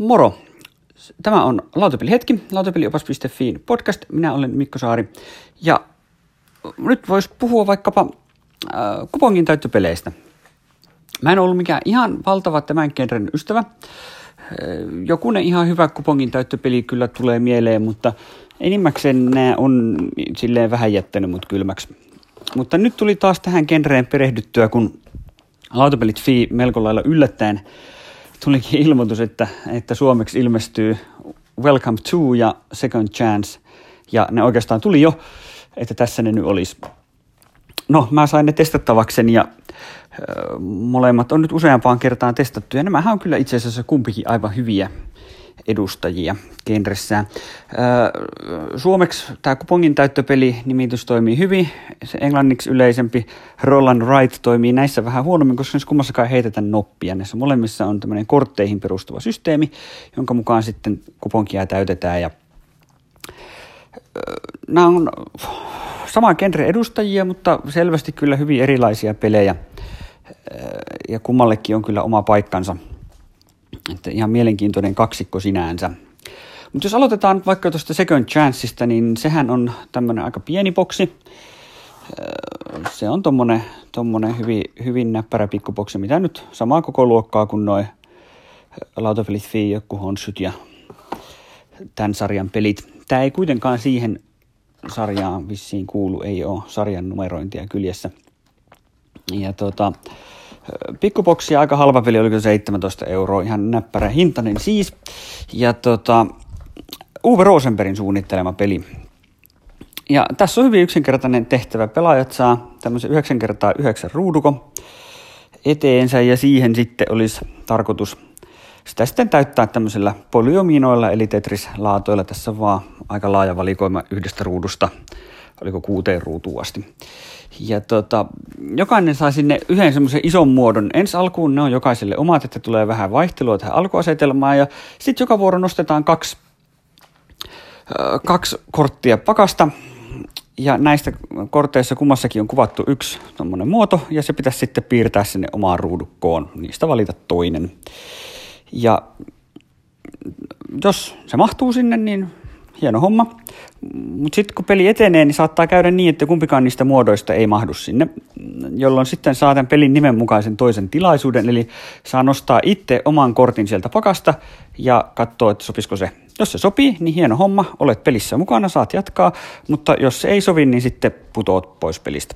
Moro! Tämä on Lautapelihetki, lautapeliopas.fi podcast. Minä olen Mikko Saari. Ja nyt voisi puhua vaikkapa äh, kupongin täyttöpeleistä. Mä en ollut mikään ihan valtava tämän genren ystävä. Äh, jokunen ihan hyvä kupongin täyttöpeli kyllä tulee mieleen, mutta enimmäkseen nämä on silleen vähän jättänyt mut kylmäksi. Mutta nyt tuli taas tähän genreen perehdyttyä, kun lautapelit fi melko lailla yllättäen tulikin ilmoitus, että, että suomeksi ilmestyy Welcome to ja Second Chance, ja ne oikeastaan tuli jo, että tässä ne nyt olisi. No, mä sain ne testattavakseen ja ö, molemmat on nyt useampaan kertaan testattu, ja nämähän on kyllä itse asiassa kumpikin aivan hyviä edustajia genressään. Suomeksi tämä kupongin täyttöpeli nimitys toimii hyvin, se englanniksi yleisempi Roll and Write toimii näissä vähän huonommin, koska näissä kummassakaan ei heitetä noppia. Näissä molemmissa on tämmöinen kortteihin perustuva systeemi, jonka mukaan sitten kuponkia täytetään ja nämä on sama genre edustajia, mutta selvästi kyllä hyvin erilaisia pelejä ja kummallekin on kyllä oma paikkansa – että ihan mielenkiintoinen kaksikko sinänsä. Mutta jos aloitetaan vaikka tuosta Second Chanceista, niin sehän on tämmöinen aika pieni boksi. Se on tommonen, tommonen hyvin, hyvin näppärä pikkuboksi, mitä nyt samaa koko luokkaa kuin noin Lautapelit Fi, joku Honsyt ja tämän sarjan pelit. Tämä ei kuitenkaan siihen sarjaan vissiin kuulu, ei ole sarjan numerointia kyljessä. Ja tota, Pikkuboksi aika halva peli, oliko 17 euroa, ihan näppärä hintainen siis. Ja tota, Uwe Rosenbergin suunnittelema peli. Ja tässä on hyvin yksinkertainen tehtävä. Pelaajat saa tämmöisen 9 kertaa 9 ruuduko eteensä ja siihen sitten olisi tarkoitus sitä sitten täyttää tämmöisellä polyominoilla eli Tetris-laatoilla. Tässä on vaan aika laaja valikoima yhdestä ruudusta, oliko kuuteen ruutuun asti. Ja tota, jokainen saa sinne yhden semmoisen ison muodon. Ensi alkuun ne on jokaiselle omat, että tulee vähän vaihtelua tähän alkuasetelmaan. Ja sitten joka vuoro nostetaan kaksi, äh, kaksi korttia pakasta. Ja näistä korteissa kummassakin on kuvattu yksi muoto, ja se pitäisi sitten piirtää sinne omaan ruudukkoon. Niistä valita toinen. Ja jos se mahtuu sinne, niin hieno homma. Mutta sitten kun peli etenee, niin saattaa käydä niin, että kumpikaan niistä muodoista ei mahdu sinne, jolloin sitten saa tämän pelin nimen mukaisen toisen tilaisuuden, eli saa nostaa itse oman kortin sieltä pakasta ja katsoa, että sopisiko se. Jos se sopii, niin hieno homma, olet pelissä mukana, saat jatkaa, mutta jos se ei sovi, niin sitten putoat pois pelistä.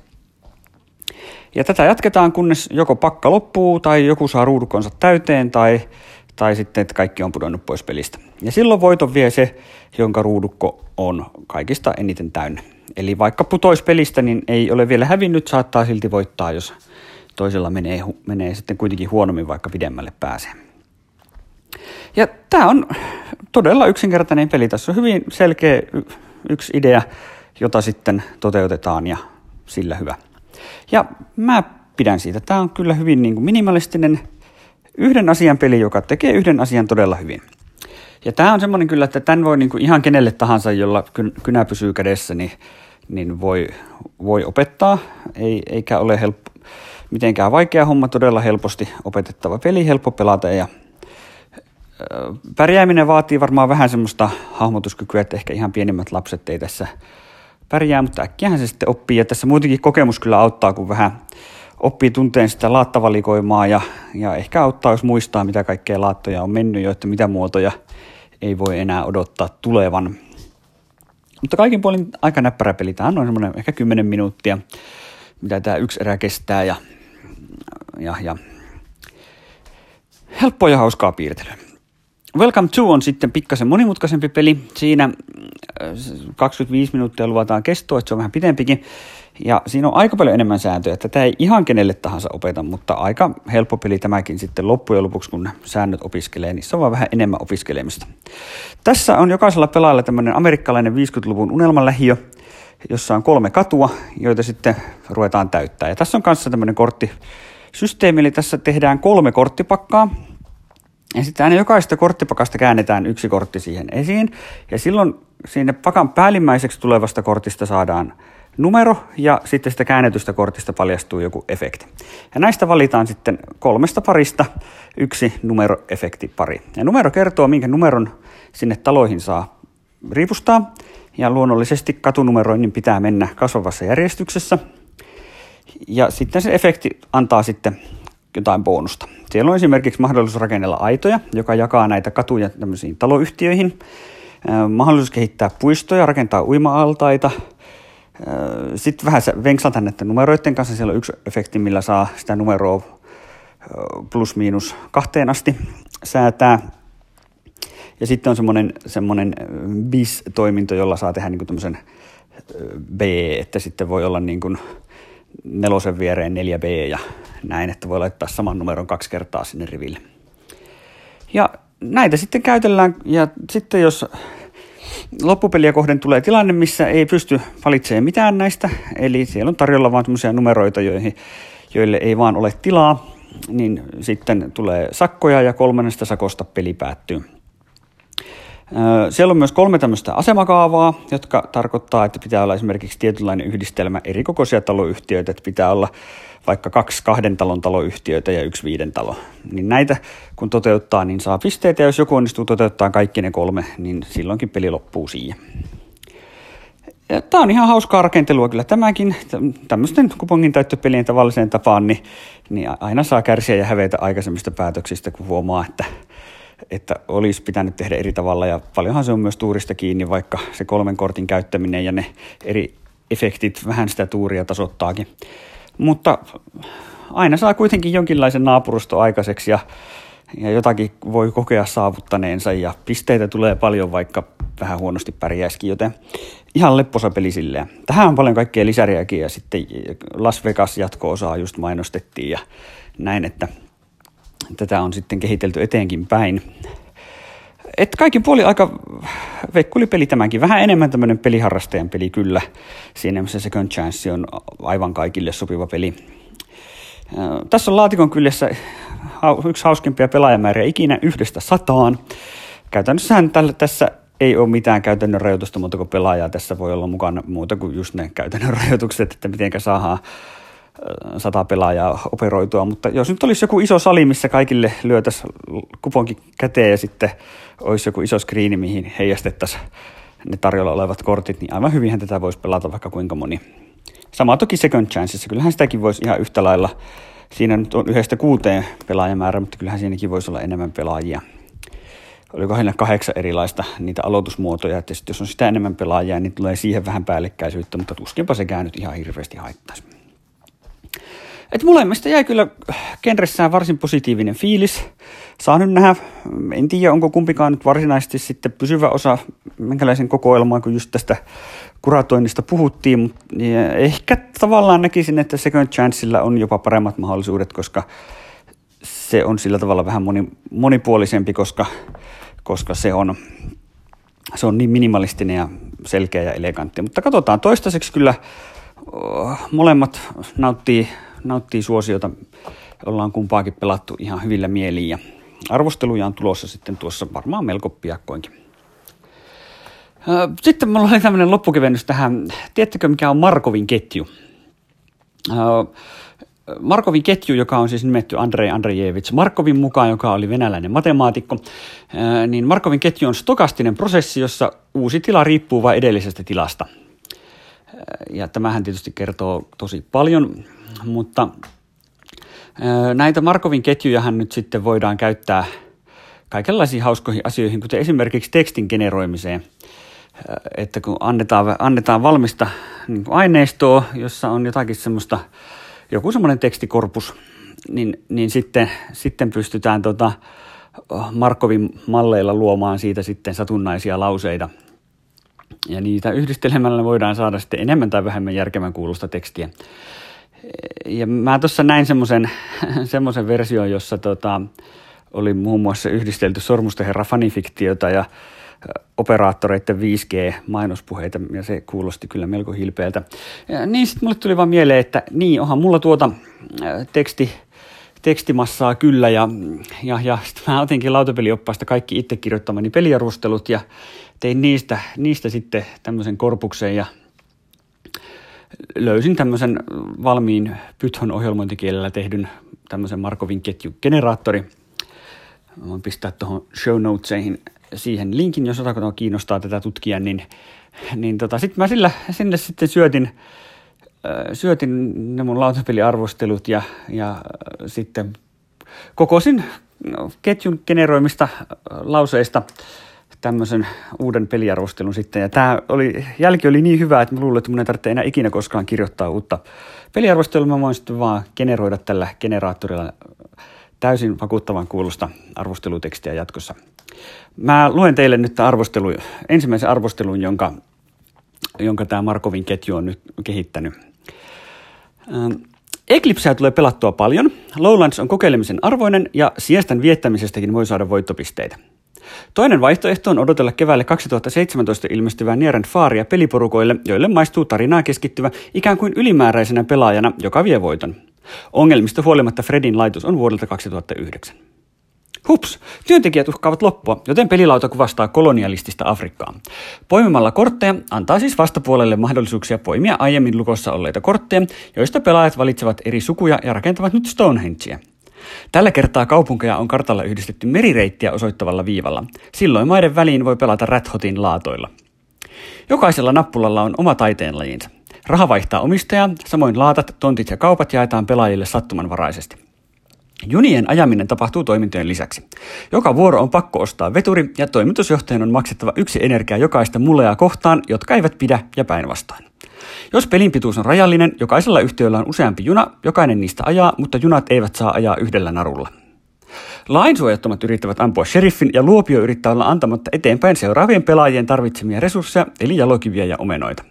Ja tätä jatketaan, kunnes joko pakka loppuu tai joku saa ruudukonsa täyteen tai tai sitten, että kaikki on pudonnut pois pelistä. Ja silloin voiton vie se, jonka ruudukko on kaikista eniten täynnä. Eli vaikka putois pelistä, niin ei ole vielä hävinnyt, saattaa silti voittaa, jos toisella menee, menee sitten kuitenkin huonommin, vaikka pidemmälle pääsee. Ja tämä on todella yksinkertainen peli. Tässä on hyvin selkeä yksi idea, jota sitten toteutetaan ja sillä hyvä. Ja mä pidän siitä. Tämä on kyllä hyvin niin kuin minimalistinen yhden asian peli, joka tekee yhden asian todella hyvin. Ja tämä on semmoinen kyllä, että tämän voi niinku ihan kenelle tahansa, jolla kynä pysyy kädessä, niin, niin voi, voi opettaa. Ei, eikä ole helppo, mitenkään vaikea homma, todella helposti opetettava peli, helppo pelata ja pärjääminen vaatii varmaan vähän semmoista hahmotuskykyä, että ehkä ihan pienimmät lapset ei tässä pärjää, mutta äkkiähän se sitten oppii. Ja tässä muutenkin kokemus kyllä auttaa, kun vähän oppii tunteen sitä laattavalikoimaa ja, ja ehkä auttaa, jos muistaa, mitä kaikkea laattoja on mennyt jo, että mitä muotoja ei voi enää odottaa tulevan. Mutta kaikin puolin aika näppärä peli. Tämä on semmoinen ehkä 10 minuuttia, mitä tämä yksi erä kestää ja, ja, ja helppoa ja hauskaa piirtelyä. Welcome to on sitten pikkasen monimutkaisempi peli. Siinä 25 äh, minuuttia luvataan kestoa, että se on vähän pitempikin. Ja siinä on aika paljon enemmän sääntöjä, että tämä ei ihan kenelle tahansa opeta, mutta aika helppo peli tämäkin sitten loppujen lopuksi, kun säännöt opiskelee, niin se on vaan vähän enemmän opiskelemista. Tässä on jokaisella pelaajalla tämmöinen amerikkalainen 50-luvun unelmalähiö, jossa on kolme katua, joita sitten ruvetaan täyttää. Ja tässä on kanssa tämmöinen korttisysteemi, eli tässä tehdään kolme korttipakkaa, ja sitten aina jokaisesta korttipakasta käännetään yksi kortti siihen esiin. Ja silloin sinne pakan päällimmäiseksi tulevasta kortista saadaan numero ja sitten sitä käännetystä kortista paljastuu joku efekti. Ja näistä valitaan sitten kolmesta parista yksi numeroefektipari. Ja numero kertoo, minkä numeron sinne taloihin saa riipustaa. Ja luonnollisesti katunumeroinnin pitää mennä kasvavassa järjestyksessä. Ja sitten se efekti antaa sitten jotain bonusta. Siellä on esimerkiksi mahdollisuus rakennella aitoja, joka jakaa näitä katuja tämmöisiin taloyhtiöihin. Mahdollisuus kehittää puistoja, rakentaa uima-altaita. Sitten vähän venkslata näiden numeroiden kanssa. Siellä on yksi efekti, millä saa sitä numeroa plus miinus kahteen asti säätää. Ja sitten on semmoinen, semmoinen bis-toiminto, jolla saa tehdä niin tämmöisen B, että sitten voi olla niin kuin nelosen viereen 4B ja näin, että voi laittaa saman numeron kaksi kertaa sinne riville. Ja näitä sitten käytellään ja sitten jos loppupeliä kohden tulee tilanne, missä ei pysty valitsemaan mitään näistä, eli siellä on tarjolla vain sellaisia numeroita, joihin, joille ei vaan ole tilaa, niin sitten tulee sakkoja ja kolmannesta sakosta peli päättyy. Siellä on myös kolme tämmöistä asemakaavaa, jotka tarkoittaa, että pitää olla esimerkiksi tietynlainen yhdistelmä eri kokoisia taloyhtiöitä, että pitää olla vaikka kaksi kahden talon taloyhtiöitä ja yksi viiden talo. Niin näitä kun toteuttaa, niin saa pisteitä ja jos joku onnistuu toteuttaa kaikki ne kolme, niin silloinkin peli loppuu siihen. Tämä on ihan hauskaa rakentelua kyllä tämäkin. Tämmöisten kupongin täyttöpelien tavalliseen tapaan, niin, niin aina saa kärsiä ja hävetä aikaisemmista päätöksistä, kun huomaa, että että olisi pitänyt tehdä eri tavalla ja paljonhan se on myös tuurista kiinni, vaikka se kolmen kortin käyttäminen ja ne eri efektit vähän sitä tuuria tasottaakin. Mutta aina saa kuitenkin jonkinlaisen naapurusto aikaiseksi ja, ja jotakin voi kokea saavuttaneensa ja pisteitä tulee paljon, vaikka vähän huonosti pärjäisikin, joten ihan lepposa peli silleen. Tähän on paljon kaikkea lisäriäkin ja sitten Las Vegas jatko-osaa just mainostettiin ja näin, että tätä on sitten kehitelty eteenkin päin. Et kaikin puoli aika peli tämänkin. Vähän enemmän tämmöinen peliharrastajan peli kyllä. Siinä missä Second Chance on aivan kaikille sopiva peli. Tässä on laatikon kyljessä yksi hauskimpia pelaajamääriä ikinä yhdestä sataan. Käytännössähän tällä, tässä ei ole mitään käytännön rajoitusta muuta kuin pelaajaa. Tässä voi olla mukana muuta kuin just ne käytännön rajoitukset, että miten saadaan sata pelaajaa operoitua, mutta jos nyt olisi joku iso sali, missä kaikille lyötäisiin kuponkin käteen ja sitten olisi joku iso screeni, mihin heijastettaisiin ne tarjolla olevat kortit, niin aivan hyvinhän tätä voisi pelata vaikka kuinka moni. Sama toki Second Chances, kyllähän sitäkin voisi ihan yhtä lailla, siinä nyt on yhdestä kuuteen pelaajamäärä, mutta kyllähän siinäkin voisi olla enemmän pelaajia. Oliko heillä kahdeksan erilaista niitä aloitusmuotoja, että jos on sitä enemmän pelaajia, niin tulee siihen vähän päällekkäisyyttä, mutta tuskinpa se nyt ihan hirveästi haittaisi. Et molemmista jäi kyllä genressään varsin positiivinen fiilis. Saa nyt nähdä, en tiedä onko kumpikaan nyt varsinaisesti sitten pysyvä osa minkälaisen kokoelmaan, kun just tästä kuratoinnista puhuttiin, mutta ehkä tavallaan näkisin, että Second Chanceilla on jopa paremmat mahdollisuudet, koska se on sillä tavalla vähän moni, monipuolisempi, koska, koska se on se on niin minimalistinen ja selkeä ja elegantti. Mutta katsotaan, toistaiseksi kyllä molemmat nauttii nauttii suosiota. Ollaan kumpaakin pelattu ihan hyvillä mieliin ja arvosteluja on tulossa sitten tuossa varmaan melko piakkoinkin. Sitten mulla oli tämmöinen loppukevennys tähän. Tiedättekö mikä on Markovin ketju? Markovin ketju, joka on siis nimetty Andrei Andrejevits Markovin mukaan, joka oli venäläinen matemaatikko, niin Markovin ketju on stokastinen prosessi, jossa uusi tila riippuu vain edellisestä tilasta. Ja tämähän tietysti kertoo tosi paljon mutta näitä Markovin ketjujahan nyt sitten voidaan käyttää kaikenlaisiin hauskoihin asioihin, kuten esimerkiksi tekstin generoimiseen. Että kun annetaan, annetaan valmista niin aineistoa, jossa on jotakin semmoista, joku semmoinen tekstikorpus, niin, niin sitten, sitten pystytään tota Markovin malleilla luomaan siitä sitten satunnaisia lauseita. Ja niitä yhdistelemällä voidaan saada sitten enemmän tai vähemmän järkevän kuulosta tekstiä ja mä tuossa näin semmoisen semmoisen version, jossa tota, oli muun muassa yhdistelty Sormusten herra fanifiktiota ja operaattoreiden 5G-mainospuheita, ja se kuulosti kyllä melko hilpeältä. Ja niin sitten mulle tuli vaan mieleen, että niin, onhan mulla tuota teksti, tekstimassaa kyllä, ja, ja, ja sitten mä otinkin lautapelioppaasta kaikki itse kirjoittamani peliarustelut, ja tein niistä, niistä sitten tämmöisen korpuksen, ja löysin tämmöisen valmiin Python ohjelmointikielellä tehdyn tämmöisen Markovin ketjugeneraattori. Voin pistää tuohon show notesihin siihen linkin, jos jotakuta kiinnostaa tätä tutkia, niin, niin tota, sitten mä sillä, sinne sitten syötin, syötin ne mun lautapeliarvostelut ja, ja sitten kokosin no, ketjun generoimista lauseista tämmöisen uuden peliarvostelun sitten. Ja tämä oli, jälki oli niin hyvä, että mä luulen, että mun ei tarvitse enää ikinä koskaan kirjoittaa uutta peliarvostelua. Mä voin sitten vaan generoida tällä generaattorilla täysin vakuuttavan kuulosta arvostelutekstiä jatkossa. Mä luen teille nyt arvostelu, ensimmäisen arvostelun, jonka, jonka tämä Markovin ketju on nyt kehittänyt. Ähm, Eclipseä tulee pelattua paljon, Lowlands on kokeilemisen arvoinen ja siestän viettämisestäkin voi saada voittopisteitä. Toinen vaihtoehto on odotella keväälle 2017 ilmestyvää Nieren Faaria peliporukoille, joille maistuu tarinaa keskittyvä ikään kuin ylimääräisenä pelaajana, joka vie voiton. Ongelmista huolimatta Fredin laitos on vuodelta 2009. Hups, työntekijät uhkaavat loppua, joten pelilauta kuvastaa kolonialistista Afrikkaa. Poimimalla kortteja antaa siis vastapuolelle mahdollisuuksia poimia aiemmin lukossa olleita kortteja, joista pelaajat valitsevat eri sukuja ja rakentavat nyt Stonehengea. Tällä kertaa kaupunkeja on kartalla yhdistetty merireittiä osoittavalla viivalla. Silloin maiden väliin voi pelata Räthotin laatoilla. Jokaisella nappulalla on oma taiteenlajinsa. Raha vaihtaa omistajaa, samoin laatat, tontit ja kaupat jaetaan pelaajille sattumanvaraisesti. Junien ajaminen tapahtuu toimintojen lisäksi. Joka vuoro on pakko ostaa veturi ja toimitusjohtajan on maksettava yksi energia jokaista mulleja kohtaan, jotka eivät pidä ja päinvastoin. Jos pelin pituus on rajallinen, jokaisella yhtiöllä on useampi juna, jokainen niistä ajaa, mutta junat eivät saa ajaa yhdellä narulla. Lainsuojattomat yrittävät ampua sheriffin ja luopio yrittää olla antamatta eteenpäin seuraavien pelaajien tarvitsemia resursseja, eli jalokiviä ja omenoita.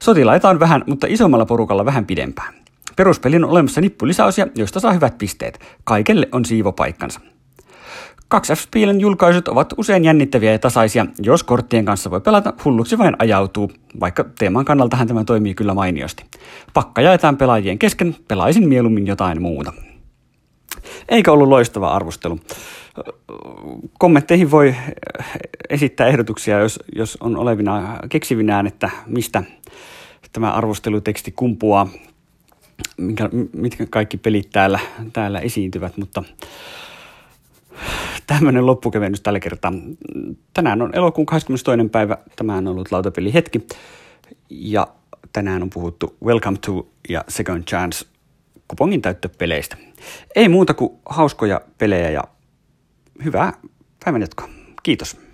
Sotilaita on vähän, mutta isommalla porukalla vähän pidempään. Peruspelin on olemassa nippulisäosiä, joista saa hyvät pisteet. Kaikelle on siivopaikkansa. 2F-spielen julkaisut ovat usein jännittäviä ja tasaisia, jos korttien kanssa voi pelata, hulluksi vain ajautuu, vaikka teeman kannaltahan tämä toimii kyllä mainiosti. Pakka jaetaan pelaajien kesken, pelaisin mieluummin jotain muuta. Eikä ollut loistava arvostelu. Kommentteihin voi esittää ehdotuksia, jos, jos on olevina keksivinään, että mistä tämä arvosteluteksti kumpuaa, mitkä, mitkä kaikki pelit täällä, täällä esiintyvät, mutta tämmöinen loppukevennys tällä kertaa. Tänään on elokuun 22. päivä. Tämä on ollut lautapeli hetki. Ja tänään on puhuttu Welcome to ja Second Chance kupongin täyttöpeleistä. Ei muuta kuin hauskoja pelejä ja hyvää päivänjatkoa. Kiitos.